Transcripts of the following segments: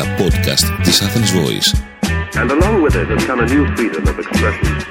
τα podcast της Athens Voice. And along with it has come a new freedom of expression.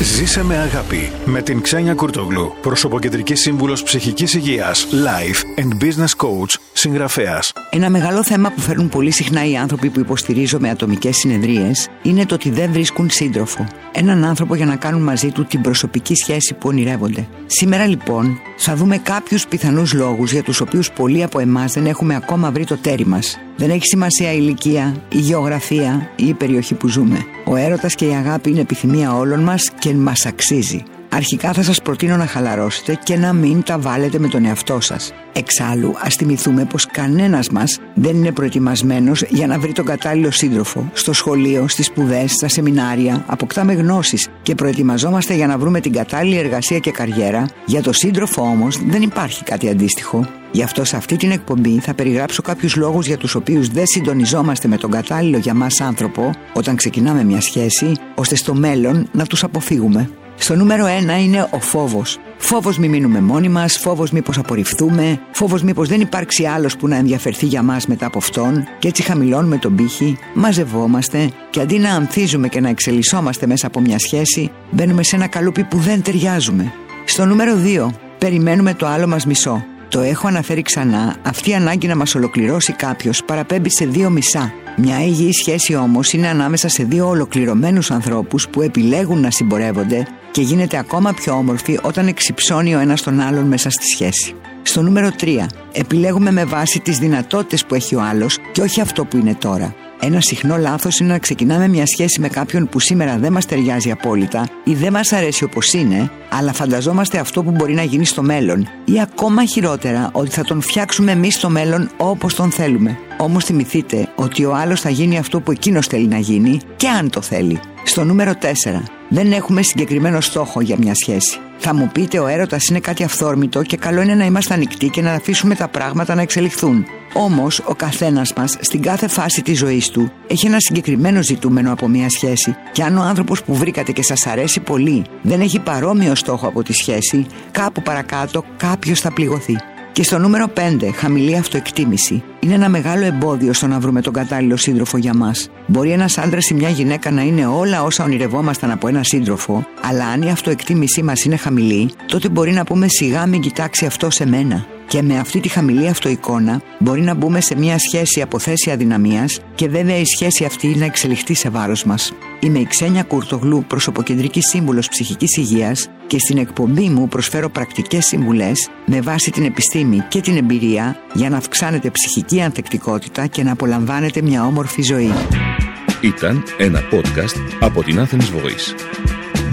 Ζήσε με αγάπη με την Ξένια Κουρτογλου, προσωποκεντρική σύμβουλος ψυχικής υγείας, life and business coach, συγγραφέας. Ένα μεγάλο θέμα που φέρνουν πολύ συχνά οι άνθρωποι που υποστηρίζω με ατομικές συνεδρίες είναι το ότι δεν βρίσκουν σύντροφο. Έναν άνθρωπο για να κάνουν μαζί του την προσωπική σχέση που ονειρεύονται. Σήμερα λοιπόν θα δούμε κάποιους πιθανούς λόγους για τους οποίους πολλοί από εμάς δεν έχουμε ακόμα βρει το τέρι μας. Δεν έχει σημασία η ηλικία, η γεωγραφία ή η περιοχή που ζούμε. Ο έρωτας και η αγάπη είναι επιθυμία όλων μας και μας αξίζει. Αρχικά θα σας προτείνω να χαλαρώσετε και να μην τα βάλετε με τον εαυτό σας. Εξάλλου, ας θυμηθούμε πως κανένας μας δεν είναι προετοιμασμένος για να βρει τον κατάλληλο σύντροφο. Στο σχολείο, στις σπουδές, στα σεμινάρια, αποκτάμε γνώσεις και προετοιμαζόμαστε για να βρούμε την κατάλληλη εργασία και καριέρα. Για το σύντροφο όμως δεν υπάρχει κάτι αντίστοιχο. Γι' αυτό σε αυτή την εκπομπή θα περιγράψω κάποιους λόγους για τους οποίους δεν συντονιζόμαστε με τον κατάλληλο για μας άνθρωπο όταν ξεκινάμε μια σχέση, ώστε στο μέλλον να τους αποφύγουμε. Στο νούμερο 1 είναι ο φόβος. Φόβος μη μείνουμε μόνοι μας, φόβος μήπως απορριφθούμε, φόβος μήπως δεν υπάρξει άλλος που να ενδιαφερθεί για μας μετά από αυτόν, και έτσι χαμηλώνουμε τον πύχη, μαζευόμαστε και αντί να ανθίζουμε και να εξελισσόμαστε μέσα από μια σχέση, μπαίνουμε σε ένα καλούπι που δεν ταιριάζουμε. Στο νούμερο 2, περιμένουμε το άλλο μας μισό. Το έχω αναφέρει ξανά, αυτή η ανάγκη να μας ολοκληρώσει κάποιος παραπέμπει σε δύο μισά. Μια υγιή σχέση όμως είναι ανάμεσα σε δύο ολοκληρωμένους ανθρώπους που επιλέγουν να συμπορεύονται και γίνεται ακόμα πιο όμορφη όταν εξυψώνει ο ένας τον άλλον μέσα στη σχέση. Στο νούμερο 3. Επιλέγουμε με βάση τις δυνατότητες που έχει ο άλλος και όχι αυτό που είναι τώρα. Ένα συχνό λάθος είναι να ξεκινάμε μια σχέση με κάποιον που σήμερα δεν μας ταιριάζει απόλυτα ή δεν μας αρέσει όπως είναι, αλλά φανταζόμαστε αυτό που μπορεί να γίνει στο μέλλον, ή ακόμα χειρότερα ότι θα τον φτιάξουμε εμείς στο μέλλον όπως τον θέλουμε. Όμως θυμηθείτε ότι ο άλλος θα γίνει αυτό που εκείνος θέλει να γίνει και αν το θέλει. Στο νούμερο 4. Δεν έχουμε συγκεκριμένο στόχο για μια σχέση. Θα μου πείτε ο έρωτας είναι κάτι αυθόρμητο και καλό είναι να είμαστε ανοιχτοί και να αφήσουμε τα πράγματα να εξελιχθούν. Όμως, ο καθένας μας στην κάθε φάση της ζωής του έχει ένα συγκεκριμένο ζητούμενο από μια σχέση, και αν ο άνθρωπος που βρήκατε και σας αρέσει πολύ δεν έχει παρόμοιο στόχο από τη σχέση, κάπου παρακάτω κάποιος θα πληγωθεί. Και στο νούμερο 5, χαμηλή αυτοεκτίμηση. Είναι ένα μεγάλο εμπόδιο στο να βρούμε τον κατάλληλο σύντροφο για μας. Μπορεί ένας άντρας ή μια γυναίκα να είναι όλα όσα ονειρευόμασταν από ένα σύντροφο, αλλά αν η αυτοεκτίμησή μας είναι χαμηλή, τότε μπορεί να πούμε σιγά μην κοιτάξει αυτό σε μένα. Και με αυτή τη χαμηλή αυτοεικόνα μπορεί να μπούμε σε μια σχέση από θέση αδυναμίας και βέβαια η σχέση αυτή να εξελιχθεί σε βάρος μας. Είμαι η Ξένια Κουρτογλού, προσωποκεντρική σύμβουλος ψυχικής υγείας και στην εκπομπή μου προσφέρω πρακτικές συμβουλές με βάση την επιστήμη και την εμπειρία για να αυξάνετε ψυχική ανθεκτικότητα και να απολαμβάνετε μια όμορφη ζωή. Ήταν ένα podcast από την Athens Voice.